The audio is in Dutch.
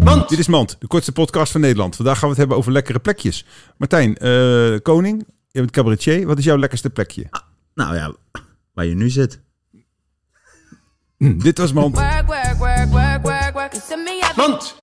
Dit is Mand, de kortste podcast van Nederland. Vandaag gaan we het hebben over lekkere plekjes. Martijn, eh, Koning, je bent cabaretier. Wat is jouw lekkerste plekje? Ah, nou ja, waar je nu zit. Hm, dit was Mand. Mand.